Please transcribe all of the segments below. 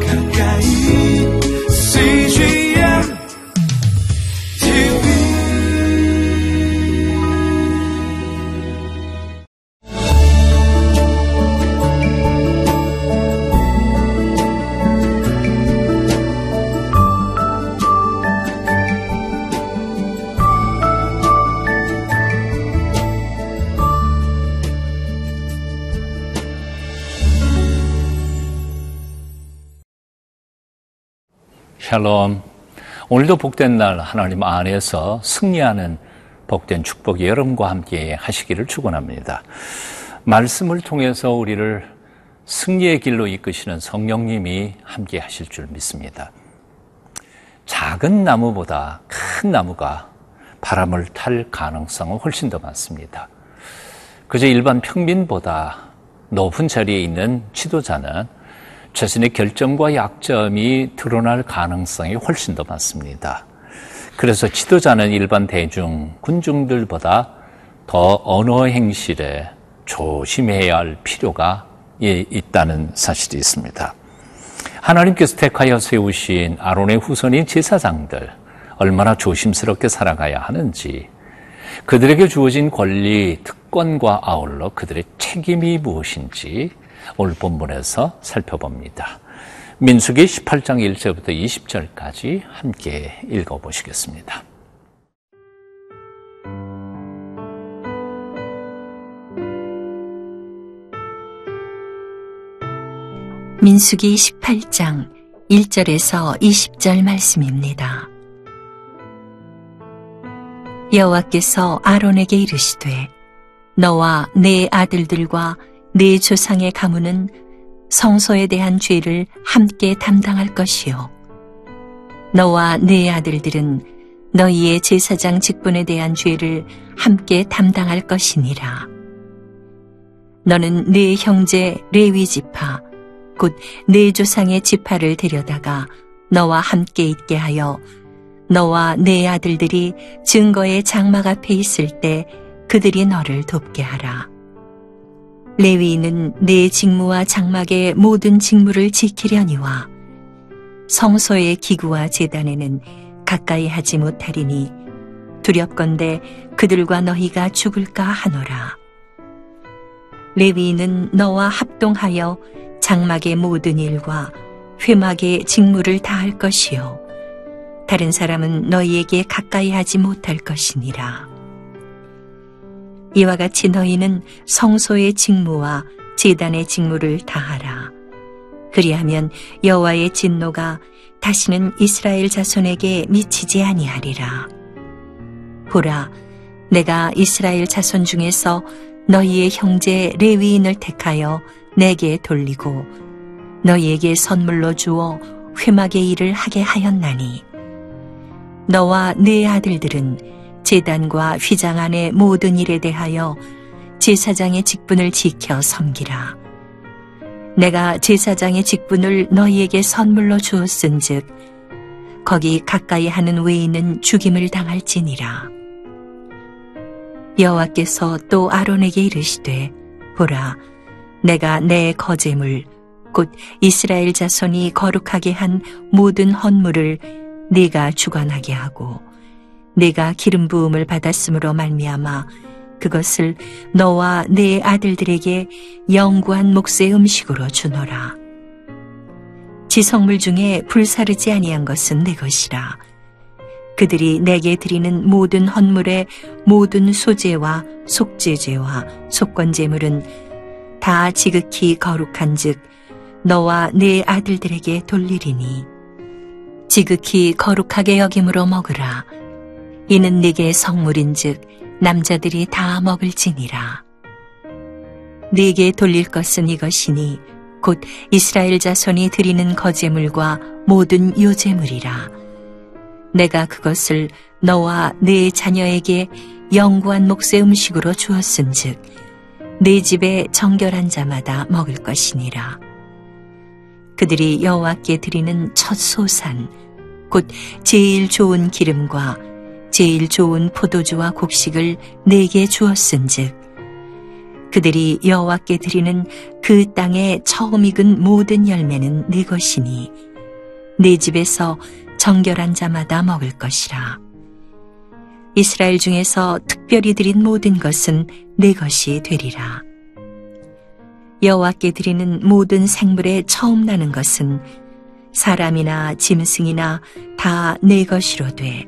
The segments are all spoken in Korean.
가까 샬롬. 오늘도 복된 날 하나님 안에서 승리하는 복된 축복이 여러분과 함께 하시기를 축원합니다. 말씀을 통해서 우리를 승리의 길로 이끄시는 성령님이 함께 하실 줄 믿습니다. 작은 나무보다 큰 나무가 바람을 탈 가능성은 훨씬 더 많습니다. 그저 일반 평민보다 높은 자리에 있는 지도자는 자신의 결점과 약점이 드러날 가능성이 훨씬 더 많습니다. 그래서 지도자는 일반 대중, 군중들보다 더 언어 행실에 조심해야 할 필요가 있다는 사실이 있습니다. 하나님께서 택하여 세우신 아론의 후손인 제사장들, 얼마나 조심스럽게 살아가야 하는지, 그들에게 주어진 권리, 특권과 아울러 그들의 책임이 무엇인지 오늘 본문에서 살펴봅니다. 민수기 18장 1절부터 20절까지 함께 읽어보시겠습니다. 민수기 18장 1절에서 20절 말씀입니다. 여호와께서 아론에게 이르시되 너와 네 아들들과 네 조상의 가문은 성소에 대한 죄를 함께 담당할 것이요 너와 네 아들들은 너희의 제사장 직분에 대한 죄를 함께 담당할 것이니라 너는 네 형제 레위 지파 곧 네 조상의 지파를 데려다가 너와 함께 있게 하여 너와 네 아들들이 증거의 장막 앞에 있을 때 그들이 너를 돕게 하라. 레위인은 네 직무와 장막의 모든 직무를 지키려니와 성소의 기구와 재단에는 가까이 하지 못하리니 두렵건대 그들과 너희가 죽을까 하노라. 레위인은 너와 합동하여 장막의 모든 일과 회막의 직무를 다할 것이요. 다른 사람은 너희에게 가까이 하지 못할 것이니라. 이와 같이 너희는 성소의 직무와 제단의 직무를 다하라. 그리하면 여호와의 진노가 다시는 이스라엘 자손에게 미치지 아니하리라. 보라, 내가 이스라엘 자손 중에서 너희의 형제 레위인을 택하여 내게 돌리고 너희에게 선물로 주어 회막의 일을 하게 하였나니 너와 네 아들들은 재단과 휘장 안의 모든 일에 대하여 제사장의 직분을 지켜 섬기라. 내가 제사장의 직분을 너희에게 선물로 주었은즉 거기 가까이 하는 외인은 죽임을 당할지니라. 여호와께서 또 아론에게 이르시되 보라 내가 내 거제물 곧 이스라엘 자손이 거룩하게 한 모든 헌물을 네가 주관하게 하고 네가 기름 부음을 받았으므로 말미암아 그것을 너와 네 아들들에게 영구한 몫의 음식으로 주노라. 지성물 중에 불사르지 아니한 것은 내 것이라. 그들이 내게 드리는 모든 헌물의 모든 소재와 속죄제와 속건제물은 다 지극히 거룩한즉 너와 네 아들들에게 돌리리니 지극히 거룩하게 여김으로 먹으라. 이는 네게 성물인즉 남자들이 다 먹을지니라. 네게 돌릴 것은 이것이니 곧 이스라엘 자손이 드리는 거제물과 모든 요제물이라. 내가 그것을 너와 네 자녀에게 영구한 몫의 음식으로 주었은즉 네 집에 정결한 자마다 먹을 것이니라. 그들이 여호와께 드리는 첫 소산 곧 제일 좋은 기름과 제일 좋은 포도주와 곡식을 내게 주었은즉 그들이 여호와께 드리는 그 땅에 처음 익은 모든 열매는 네 것이니 네 집에서 정결한 자마다 먹을 것이라. 이스라엘 중에서 특별히 드린 모든 것은 네 것이 되리라. 여호와께 드리는 모든 생물의 처음 나는 것은 사람이나 짐승이나 다 내 것이로 돼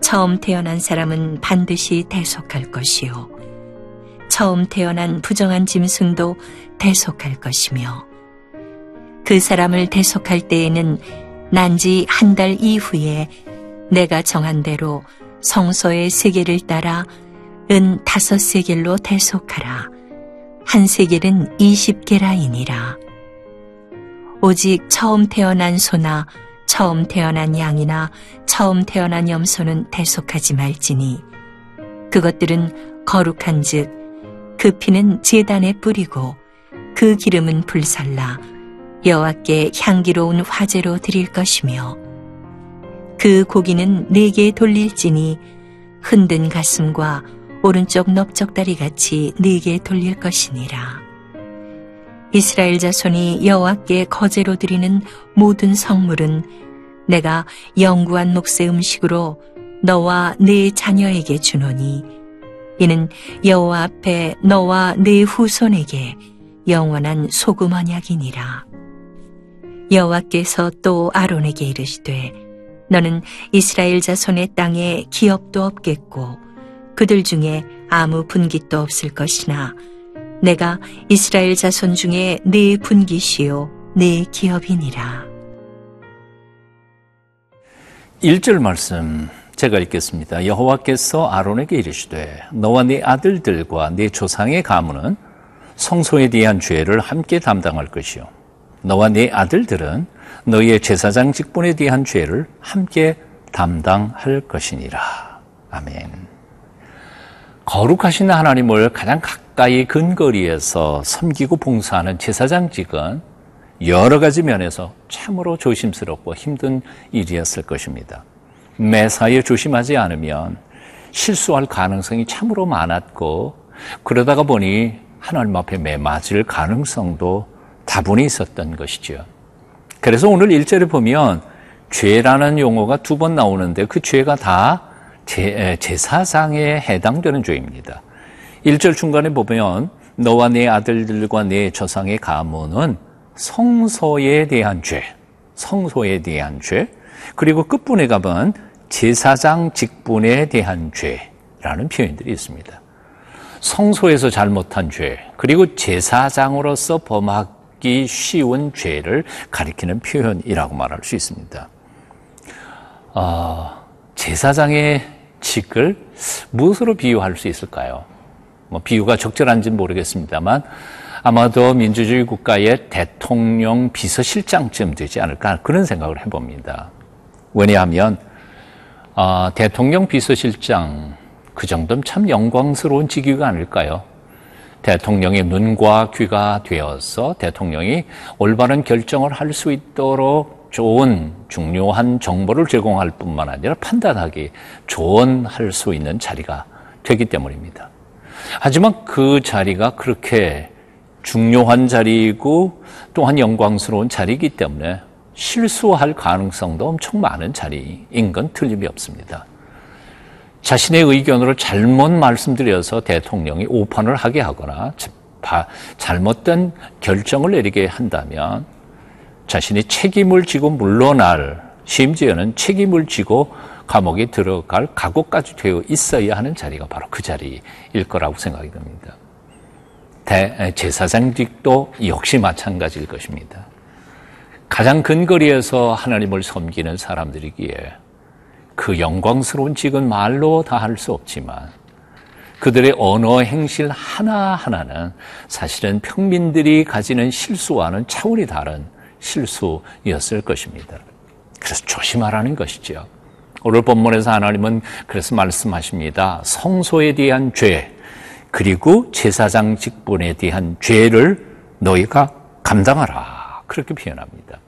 처음 태어난 사람은 반드시 대속할 것이요 처음 태어난 부정한 짐승도 대속할 것이며 그 사람을 대속할 때에는 난지 한 달 이후에 내가 정한 대로 성소의 세계를 따라 은 다섯 세겔로 대속하라. 한 세겔은 이십 개라이니라. 오직 처음 태어난 소나 처음 태어난 양이나 처음 태어난 염소는 대속하지 말지니 그것들은 거룩한 즉 그 피는 제단에 뿌리고 그 기름은 불살라 여호와께 향기로운 화제로 드릴 것이며 그 고기는 네게 돌릴지니 흔든 가슴과 오른쪽 넓적다리 같이 네게 돌릴 것이니라. 이스라엘 자손이 여호와께 거제로 드리는 모든 성물은 내가 영구한 몫의 음식으로 너와 네 자녀에게 주노니 이는 여호와 앞에 너와 네 후손에게 영원한 소금 언약이니라. 여호와께서 또 아론에게 이르시되 너는 이스라엘 자손의 땅에 기업도 없겠고 그들 중에 아무 분깃도 없을 것이나 내가 이스라엘 자손 중에 네 분깃이요 네 기업이니라. 1절 말씀 제가 읽겠습니다. 여호와께서 아론에게 이르시되 너와 네 아들들과 네 조상의 가문은 성소에 대한 죄를 함께 담당할 것이요 너와 네 아들들은 너희의 제사장 직분에 대한 죄를 함께 담당할 것이니라. 아멘. 거룩하신 하나님을 가장 가까이 근거리에서 섬기고 봉사하는 제사장직은 여러 가지 면에서 참으로 조심스럽고 힘든 일이었을 것입니다. 매사에 조심하지 않으면 실수할 가능성이 참으로 많았고 그러다가 보니 하나님 앞에 매맞을 가능성도 다분히 있었던 것이죠. 그래서 오늘 1절에 보면 죄라는 용어가 두 번 나오는데 그 죄가 다 제, 제사상에 해당되는 죄입니다. 1절 중간에 보면 너와 네 아들들과 네 조상의 가문은 성소에 대한 죄, 성소에 대한 죄, 그리고 끝분에 가면 제사장 직분에 대한 죄라는 표현들이 있습니다. 성소에서 잘못한 죄, 그리고 제사장으로서 범하기 쉬운 죄를 가리키는 표현이라고 말할 수 있습니다. 어, 제사장의 직을 무엇으로 비유할 수 있을까요? 뭐 비유가 적절한지는 모르겠습니다만 아마도 민주주의 국가의 대통령 비서실장쯤 되지 않을까 그런 생각을 해봅니다. 왜냐하면 어, 대통령 비서실장 그 정도면 참 영광스러운 직위가 아닐까요? 대통령의 눈과 귀가 되어서 대통령이 올바른 결정을 할 수 있도록 좋은 중요한 정보를 제공할 뿐만 아니라 판단하기 조언할 수 있는 자리가 되기 때문입니다. 하지만 그 자리가 그렇게 중요한 자리이고 또한 영광스러운 자리이기 때문에 실수할 가능성도 엄청 많은 자리인 건 틀림이 없습니다. 자신의 의견으로 잘못 말씀드려서 대통령이 오판을 하게 하거나 잘못된 결정을 내리게 한다면 자신이 책임을 지고 물러날 심지어는 책임을 지고 감옥에 들어갈 각오까지 되어 있어야 하는 자리가 바로 그 자리일 거라고 생각이 듭니다. 대, 제사장직도 역시 마찬가지일 것입니다. 가장 근거리에서 하나님을 섬기는 사람들이기에 그 영광스러운 직은 말로 다 할 수 없지만 그들의 언어 행실 하나하나는 사실은 평민들이 가지는 실수와는 차원이 다른 실수였을 것입니다. 그래서 조심하라는 것이죠. 오늘 본문에서 하나님은 그래서 말씀하십니다. 성소에 대한 죄, 그리고 제사장 직분에 대한 죄를 너희가 감당하라. 그렇게 표현합니다.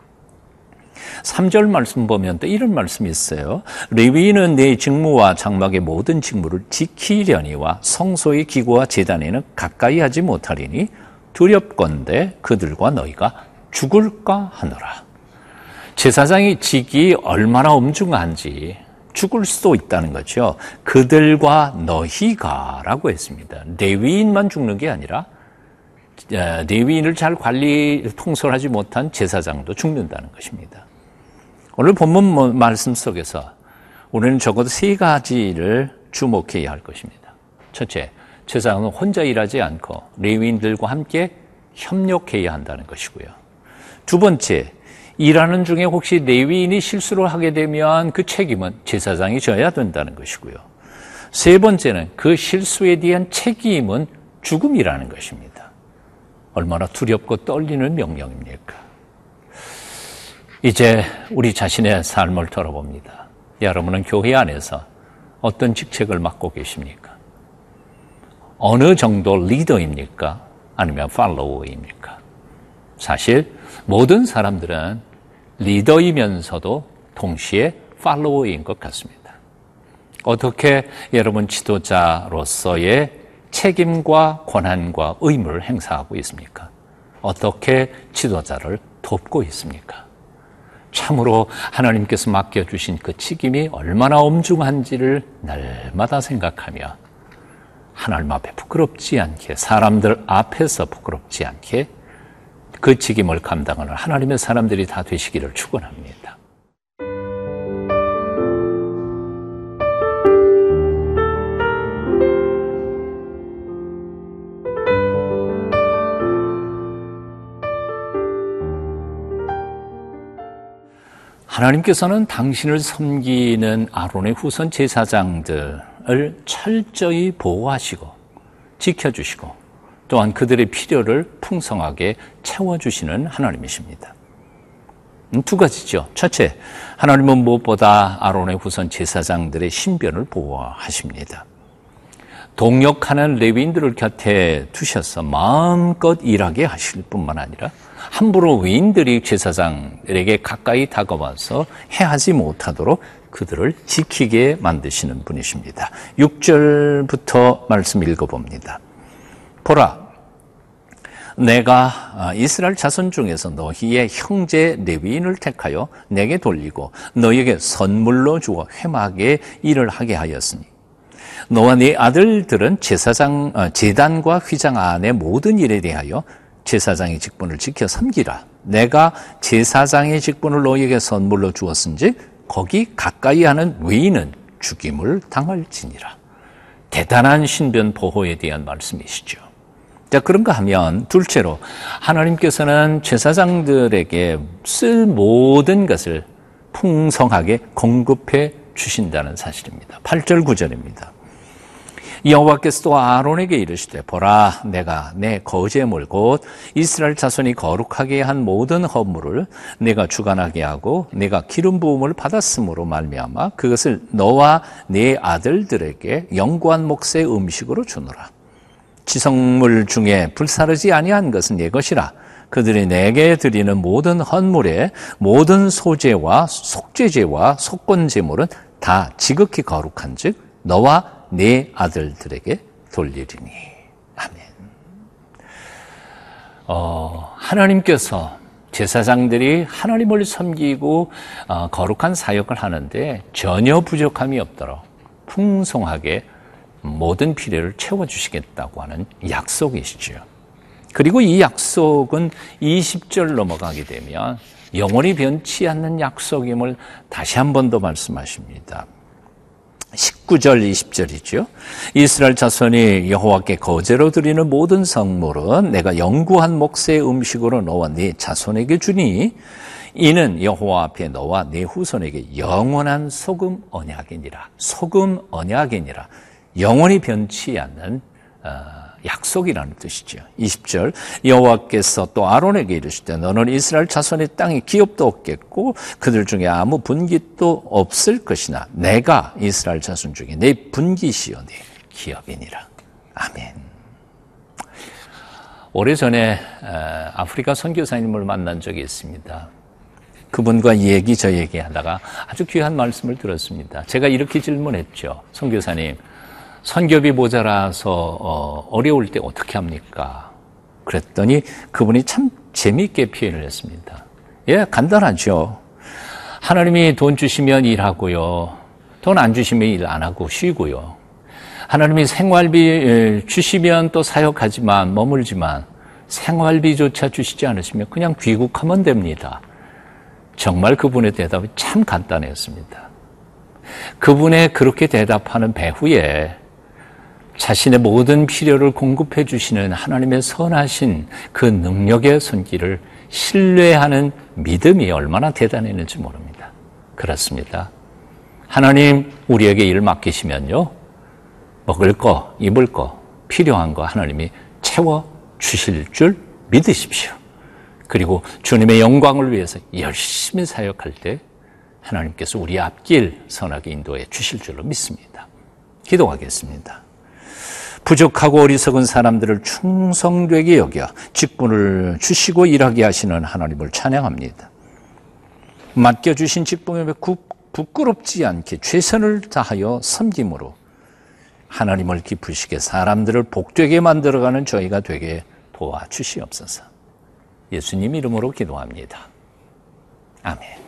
3절 말씀 보면 또 이런 말씀이 있어요. 레위인은 내 직무와 장막의 모든 직무를 지키려니와 성소의 기구와 재단에는 가까이 하지 못하리니 두렵건대 그들과 너희가 죽을까 하노라. 제사장의 직이 얼마나 엄중한지 죽을 수도 있다는 거죠. 그들과 너희가라고 했습니다. 레위인만 죽는 게 아니라 어, 레위인을 잘 관리 통솔하지 못한 제사장도 죽는다는 것입니다. 오늘 본문 뭐 말씀 속에서 우리는 적어도 세 가지를 주목해야 할 것입니다. 첫째, 제사장은 혼자 일하지 않고 레위인들과 함께 협력해야 한다는 것이고요. 두 번째, 일하는 중에 혹시 레위인이 실수를 하게 되면 그 책임은 제사장이 져야 된다는 것이고요. 세 번째는 그 실수에 대한 책임은 죽음이라는 것입니다. 얼마나 두렵고 떨리는 명령입니까? 이제 우리 자신의 삶을 돌아봅니다. 여러분은 교회 안에서 어떤 직책을 맡고 계십니까? 어느 정도 리더입니까? 아니면 팔로워입니까? 사실 모든 사람들은 리더이면서도 동시에 팔로워인 것 같습니다. 어떻게 여러분 지도자로서의 책임과 권한과 의무를 행사하고 있습니까? 어떻게 지도자를 돕고 있습니까? 참으로 하나님께서 맡겨주신 그 책임이 얼마나 엄중한지를 날마다 생각하며 하나님 앞에 부끄럽지 않게 사람들 앞에서 부끄럽지 않게 그 책임을 감당하는 하나님의 사람들이 다 되시기를 축원합니다. 하나님께서는 당신을 섬기는 아론의 후손 제사장들을 철저히 보호하시고 지켜주시고 또한 그들의 필요를 풍성하게 채워주시는 하나님이십니다. 음, 두 가지죠. 첫째, 하나님은 무엇보다 아론의 후손 제사장들의 신변을 보호하십니다. 동역하는 레위인들을 곁에 두셔서 마음껏 일하게 하실 뿐만 아니라 함부로 위인들이 제사장들에게 가까이 다가와서 해하지 못하도록 그들을 지키게 만드시는 분이십니다. 6절부터 말씀 읽어봅니다. 보라, 내가 아, 이스라엘 자손 중에서 너희의 형제 레위인을 택하여 내게 돌리고 너에게 선물로 주어 회막에 일을 하게 하였으니 너와 네 아들들은 제사장 어, 제단과 휘장 안의 모든 일에 대하여 제사장의 직분을 지켜 섬기라. 내가 제사장의 직분을 너에게 선물로 주었은즉 거기 가까이 하는 외인은 죽임을 당할지니라. 대단한 신변 보호에 대한 말씀이시죠. 자, 그런가 하면 둘째로 하나님께서는 제사장들에게 쓸 모든 것을 풍성하게 공급해 주신다는 사실입니다. 8절 9절입니다. 여호와께서 또 아론에게 이르시되 보라 내가 내 거제물 곧 이스라엘 자손이 거룩하게 한 모든 허물을 내가 주관하게 하고 내가 기름 부음을 받았으므로 말미암아 그것을 너와 네 아들들에게 영구한 몫의 음식으로 주노라 지성물 중에 불사르지 아니한 것은 내 것이라 그들이 내게 드리는 모든 헌물의 모든 소재와 속죄제와 속건제물은 다 지극히 거룩한즉 너와 네 아들들에게 돌리리니 아멘. 어, 하나님께서 제사장들이 하나님을 섬기고 어, 거룩한 사역을 하는데 전혀 부족함이 없도록 풍성하게 모든 필요를 채워주시겠다고 하는 약속이시죠. 그리고 이 약속은 20절 넘어가게 되면 영원히 변치 않는 약속임을 다시 한 번 더 말씀하십니다. 19절 20절이죠. 이스라엘 자손이 여호와께 거제로 드리는 모든 성물은 내가 영구한 몫의 음식으로 너와 네 자손에게 주니 이는 여호와 앞에 너와 네 후손에게 영원한 소금 언약이니라. 소금 언약이니라. 영원히 변치 않는 어, 약속이라는 뜻이죠. 20절 여호와께서 또 아론에게 이르시되 너는 이스라엘 자손의 땅에 기업도 없겠고 그들 중에 아무 분깃도 없을 것이나 내가 이스라엘 자손 중에 내 분깃이요 내 기업이니라. 아멘. 오래전에 어, 아프리카 선교사님을 만난 적이 있습니다. 그분과 이 얘기 저 얘기 하다가 아주 귀한 말씀을 들었습니다. 제가 이렇게 질문했죠. 선교사님, 선교비 모자라서 어, 어려울 때 어떻게 합니까? 그랬더니 그분이 참 재미있게 표현을 했습니다. 예, 간단하죠. 하나님이 돈 주시면 일하고요. 돈 안 주시면 일 안 하고 쉬고요. 하나님이 생활비 주시면 또 사역하지만 머물지만 생활비조차 주시지 않으시면 그냥 귀국하면 됩니다. 정말 그분의 대답이 참 간단했습니다. 그분의 그렇게 대답하는 배후에 자신의 모든 필요를 공급해 주시는 하나님의 선하신 그 능력의 손길을 신뢰하는 믿음이 얼마나 대단했는지 모릅니다. 그렇습니다. 하나님 우리에게 일 맡기시면요. 먹을 거, 입을 거, 필요한 거 하나님이 채워 주실 줄 믿으십시오. 그리고 주님의 영광을 위해서 열심히 사역할 때 하나님께서 우리 앞길 선하게 인도해 주실 줄로 믿습니다. 기도하겠습니다. 부족하고 어리석은 사람들을 충성되게 여겨 직분을 주시고 일하게 하시는 하나님을 찬양합니다. 맡겨주신 직분에 부끄럽지 않게 최선을 다하여 섬김으로 하나님을 기쁘시게 사람들을 복되게 만들어가는 저희가 되게 도와주시옵소서. 예수님 이름으로 기도합니다. 아멘.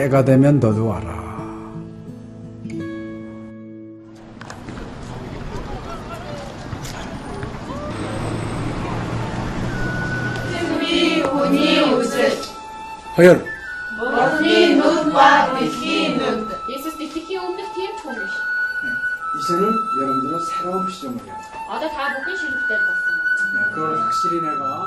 때가 되면 너도 와라. 승비 운이 웃을 허연 머니 눈과 귀 눈. 예수님이 오늘 팀 총이시. 이제는 여러분들은 새로운 시점을 해야 아다 다 먹기 싫을 때 봤어. 네, 그걸 확실히 내가